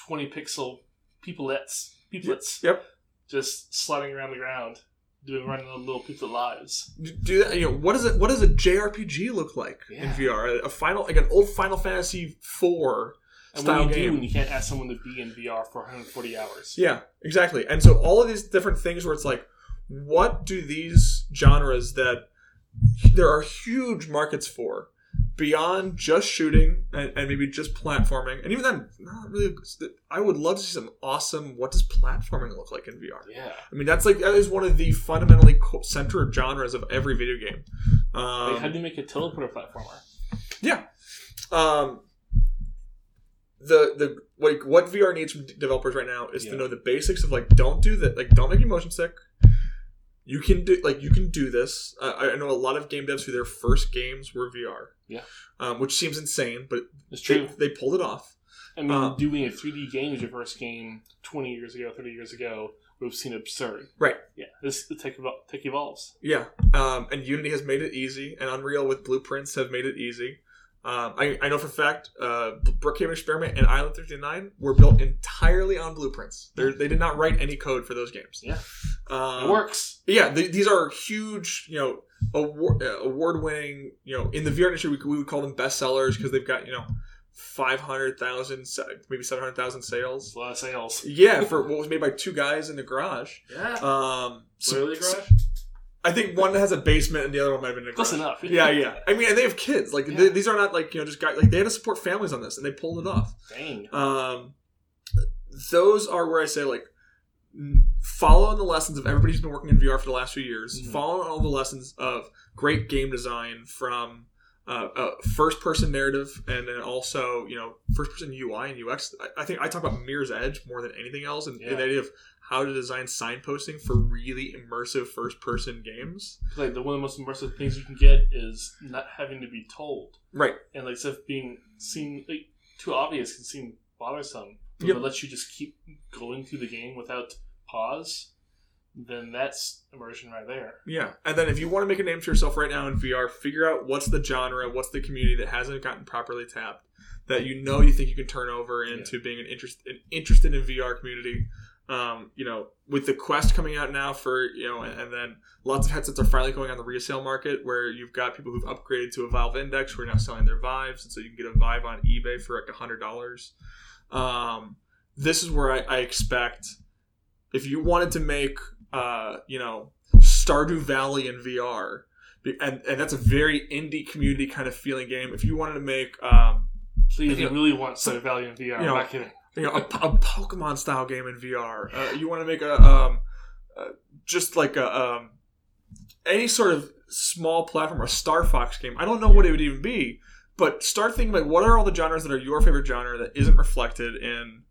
twenty pixel peoplets, peoplets, yep just sliding around the ground, doing running little, little peoplet lives. do that. You know what does it? What does a JRPG look like in VR? A, a final like an old Final Fantasy four And style what do you game. do when you can't ask someone to be in VR for 140 hours? Yeah, exactly. And so all of these different things where it's like, what do these genres that there are huge markets for beyond just shooting and, and maybe just platforming, and even then, not really. I would love to see some awesome. What does platforming look like in VR? Yeah. I mean, that's like that is one of the fundamentally co- central genres of every video game. Like, how Um, do you make a teleporter platformer? yeah. Um, the the like what VR needs from developers right now is Yeah. to know the basics of like don't do that like don't make you motion sick. You can do like you can do this. Uh, I know a lot of game devs who their first games were VR. Yeah. Um, which seems insane, but It's they, true. they pulled it off. I mean, uh, doing a 3D game as your first game 20 years ago, 30 years ago, would have seemed absurd. Right. Yeah. This the tech, evol- tech evolves. Yeah. Um, and Unity has made it easy, and Unreal with Blueprints have made it easy. Um, I, I know for a fact, uh, Brookhaven Experiment and Island 59 were built entirely on blueprints. They're, they did not write any code for those games. Yeah. Um, it works. Yeah, th- these are huge, you know, award uh, award winning. You know, in the VR industry, we, we would call them bestsellers because they've got you know five hundred thousand, maybe seven hundred thousand sales. a lot of sales. Yeah, for what was made by two guys in the garage. Yeah. Um, so- Literally, garage? I think one has a basement and the other one might have been in a Close garage. enough. Yeah, yeah. I mean, and they have kids. Like Yeah. th- these are not like you know just guys. Like they had to support families on this, and they pulled it off. Dang. Um, those are where I say like following the lessons of everybody who's been working in VR for the last few years. Mhm. Following all the lessons of great game design from uh, uh, first person narrative and then also you know first person UI and UX. I, I think I talk about Mirror's Edge more than anything else, and, and the idea of how to design signposting for really immersive first person games. like the one of the most immersive things you can get is not having to be told, Right. and like stuff being seen like too obvious can seem bothersome. But Yep. it lets you just keep going through the game without pause, then that's immersion right there. Yeah, and then if you want to make a name for yourself right now in VR, figure out what's the genre, what's the community that hasn't gotten properly tapped, that you know you think you can turn over into being an interest an interested in VR community. Um, you know, with the Quest coming out now for you know, and, and then lots of headsets are finally going on the resale market where you've got people who've upgraded to a Valve Index who are now selling their Vives, and so you can get a Vive on eBay for like a hundred dollars. Um, this is where I, I expect if you wanted to make uh, you know Stardew Valley in VR, and and that's a very indie community kind of feeling game. If you wanted to make um, Please, Yeah. you really want Stardew Valley in VR. You I'm not kidding. you know a, a Pokemon style game in VR, uh, you want to make a um, uh, just like a um, any sort of small platform or Star Fox game. I don't know what it would even be, but start thinking like what are all the genres that are your favorite genre that isn't reflected in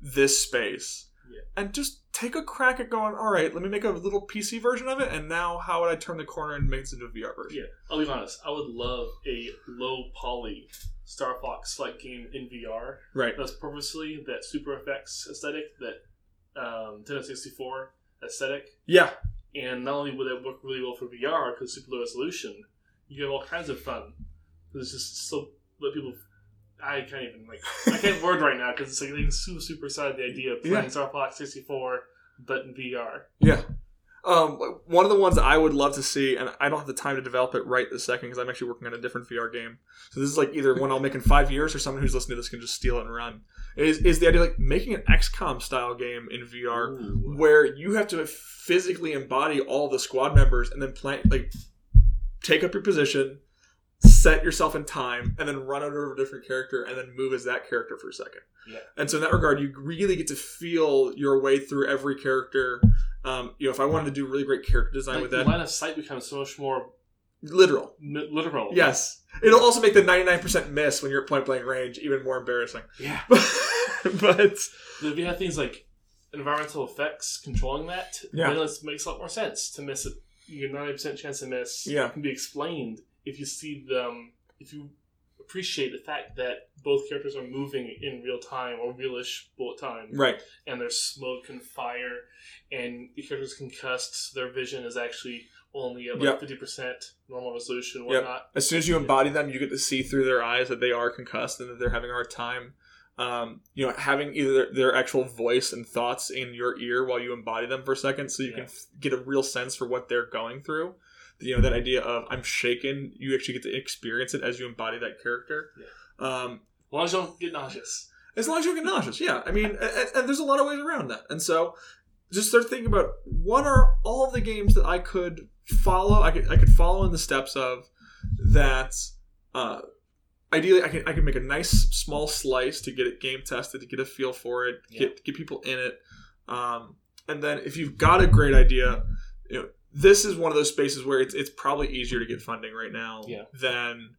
this space, Yeah. and just take a crack at going. All right, let me make a little PC version of it, and now how would I turn the corner and make this into a VR version? Yeah, I'll be honest. I would love a low poly Star Fox like game in VR. Right. That's purposely that Super FX aesthetic, that um, Nintendo 64 aesthetic. Yeah. And not only would it work really well for VR because super low resolution, you get all kinds of fun. It's just so let people. I can't even like I can't word right now because it's like I'm super super excited the idea of playing Yeah. Star Fox 64 but in VR. Yeah. Um, one of the ones I would love to see, and I don't have the time to develop it right this second because I'm actually working on a different VR game. So this is like either one I'll make in five years, or someone who's listening to this can just steal it and run. Is is the idea like making an XCOM style game in VR Ooh. where you have to physically embody all the squad members and then plan like take up your position, set yourself in time, and then run over a different character and then move as that character for a second. Yeah. And so in that regard, you really get to feel your way through every character. Um, you know, if I wanted to do really great character design Like, with the that, line of sight becomes so much more literal. literal. Yes. It'll also make the 99% miss when you're at point blank range even more embarrassing. Yeah. but If you have things like environmental effects controlling that, Yeah. then it makes a lot more sense to miss it. Your ninety percent chance to miss Yeah. can be explained if you see them. If you appreciate the fact that both characters are moving in real time or realish bullet time, right. and there's smoke and fire, and the characters concussed, their vision is actually only at like Yep. fifty percent normal resolution, and Yep. whatnot. As soon as you embody them, you get to see through their eyes that they are concussed and that they're having a hard time. Um, you know, having either their, their actual voice and thoughts in your ear while you embody them for a second, so you Yeah. can f- get a real sense for what they're going through. You know, that idea of I'm shaken. You actually get to experience it as you embody that character. Um, As long as you don't get nauseous. as long as you don't get nauseous, yeah. I mean, and, and there's a lot of ways around that. And so, just start thinking about what are all the games that I could follow. I could I could follow in the steps of that. Uh, ideally, I can I can make a nice small slice to get it game tested, to get a feel for it, Yeah. get get people in it. Um, and then if you've got a great idea, you know, this is one of those spaces where it's it's probably easier to get funding right now Yeah. than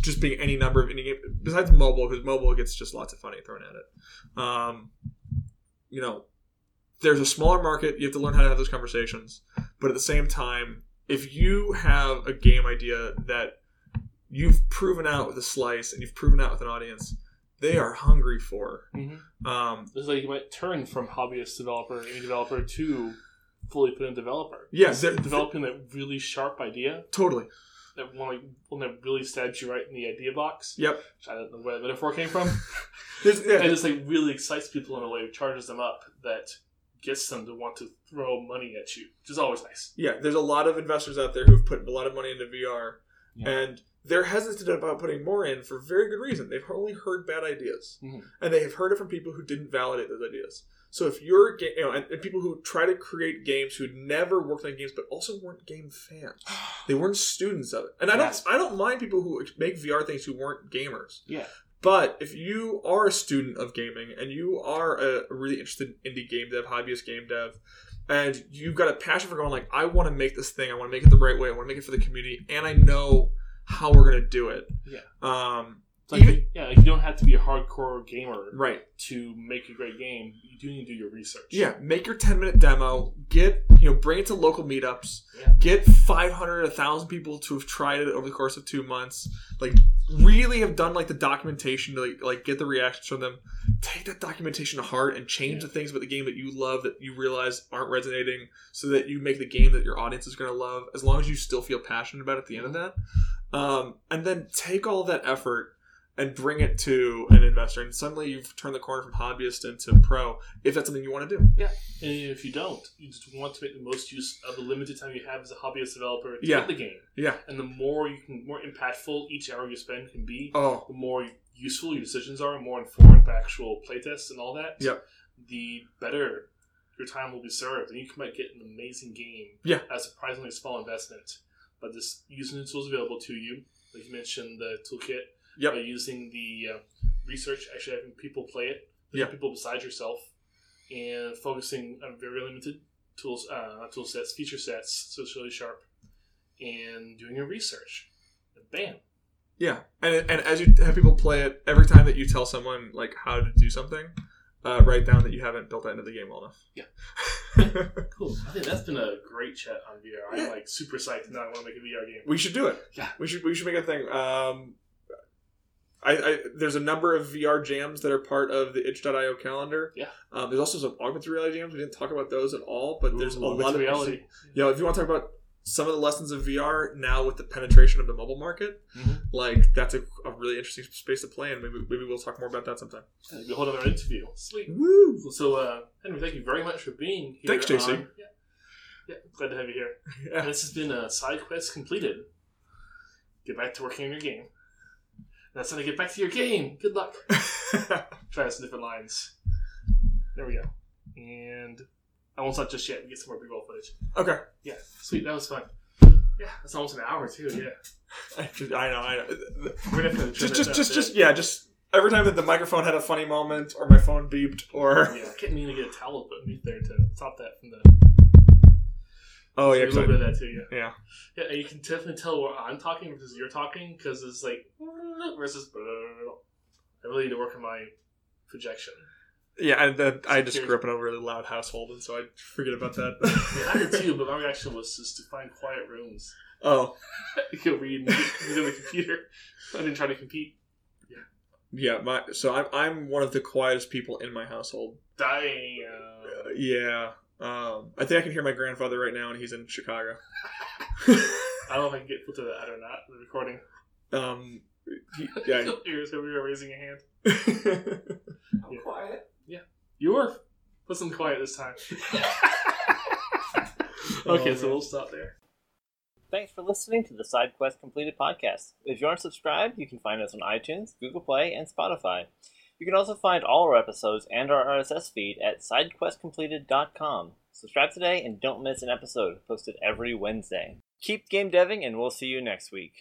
just being any number of any game besides mobile because mobile gets just lots of funding thrown at it. Um, you know, there's a smaller market. You have to learn how to have those conversations, but at the same time, if you have a game idea that you've proven out with a slice and you've proven out with an audience, they are hungry for. Mm-hmm. Um, It's like you might turn from hobbyist developer, indie developer to fully put in developer. Yeah, they're- developing that really sharp idea totally. that one like one that really stabs you right in the idea box. Yep. Which I don't know where that metaphor came from. There's, yeah, and just like really excites people in a way, charges them up that gets them to want to throw money at you, which is always nice. yeah, there's a lot of investors out there who've put a lot of money into VR, Yeah. and they're hesitant about putting more in for very good reason. They've only heard bad ideas, Mhm. and they have heard it from people who didn't validate those ideas. So if you're, you know, and, and people who try to create games who never worked on games but also weren't game fans, they weren't students of it. And I don't. I don't mind people who make VR things who weren't gamers. Yeah. But if you are a student of gaming and you are a really interested indie game dev, hobbyist game dev, and you've got a passion for going like, I want to make this thing, I want to make it the right way, I want to make it for the community, and I know how we're gonna do it. Yeah. Um. Like, Even- yeah, like you don't have to be a hardcore gamer Right. to make a great game. You do need to do your research. Yeah. Make your ten minute demo. Get you know, bring it to local meetups. Yeah. Get five hundred, a thousand people to have tried it over the course of two months. Like, really have done like the documentation to like, like get the reactions from them. Take that documentation to heart and change Yeah. the things about the game that you love that you realize aren't resonating, so that you make the game that your audience is going to love. As long as you still feel passionate about it at the end of that, um, and then take all that effort and bring it to an investor, and suddenly you've turned the corner from hobbyist into pro. If that's something you want to do, yeah. And if you don't, you just want to make the most use of the limited time you have as a hobbyist developer to Yeah. get the game. yeah. And the more you can, more impactful each hour you spend can be, Oh, the more useful your decisions are, more informed by actual playtests and all that. Yep. The better your time will be served, and you might get an amazing game. Yeah. At a surprisingly small investment, but just using the tools available to you, like you mentioned, the toolkit. Yep. By using the uh, research, actually having people play it, Yeah. people besides yourself, and focusing on very limited tools, uh, tool sets, feature sets, so it's really sharp, and doing your research. And bam, Yeah, and and as you have people play it, every time that you tell someone like how to do something, uh, write down that you haven't built that into the game well enough. Yeah. Cool. I think that's been a great chat on VR. I'm Yeah. like super psyched now. I want to make a VR game. we should do it. Yeah. we should we should make a thing. Um, I, I there's a number of VR jams that are part of the itch.io calendar. Yeah. Um, there's also some augmented reality jams. We didn't talk about those at all, but there's a lot of reality. You know, if you want to talk about some of the lessons of VR now with the penetration of the mobile market, Mhm. like that's a, a really interesting space to play in. Maybe maybe we'll talk more about that sometime. Yeah, We'll hold another interview. Sweet. Woo! So, uh, Henry, thank you very much for being here. Thanks, JC. on- yeah. Yeah, glad to have you here. Yeah. This has been a side quest completed. Get back to working on your game. That's how to get back to your game. Good luck. Try some different lines. There we go. And I won't stop just yet. We get some more B-roll footage. okay. Yeah, sweet. That was fun. Yeah, that's almost an hour too. Yeah, I, know. I know. we're gonna have to Just, just, just, just, yeah. Just every time that the microphone had a funny moment, or my phone beeped, or Yeah, I kept meaning to get a towel put underneath there to stop that from the. Oh yeah, a little bit of that too. Yeah. yeah. Yeah, and you can definitely tell where I'm talking versus you're talking because it's like versus. I really need to work on my projection. Yeah, and then I just grew up in a really loud household, and so I forget about that. Yeah, I did too, but my reaction was just to find quiet rooms. oh, You could read on the computer. I didn't try to compete. yeah. My so I'm I'm one of the quietest people in my household. Dying. Uh, yeah. Um, I think I can hear my grandfather right now, and he's in Chicago. I don't know if I can get to that or not. The recording. um, he- yeah. You're we were raising a hand. I'm Yeah. quiet. Yeah, you were. Listen quiet this time. okay, so we'll stop there. Thanks for listening to the SideQuest Completed podcast. If you aren't subscribed, you can find us on iTunes, Google Play, and Spotify. You can also find all our episodes and our RSS feed at sidequestcompleted.com. Subscribe today and don't miss an episode posted every Wednesday. Keep game deving, and we'll see you next week.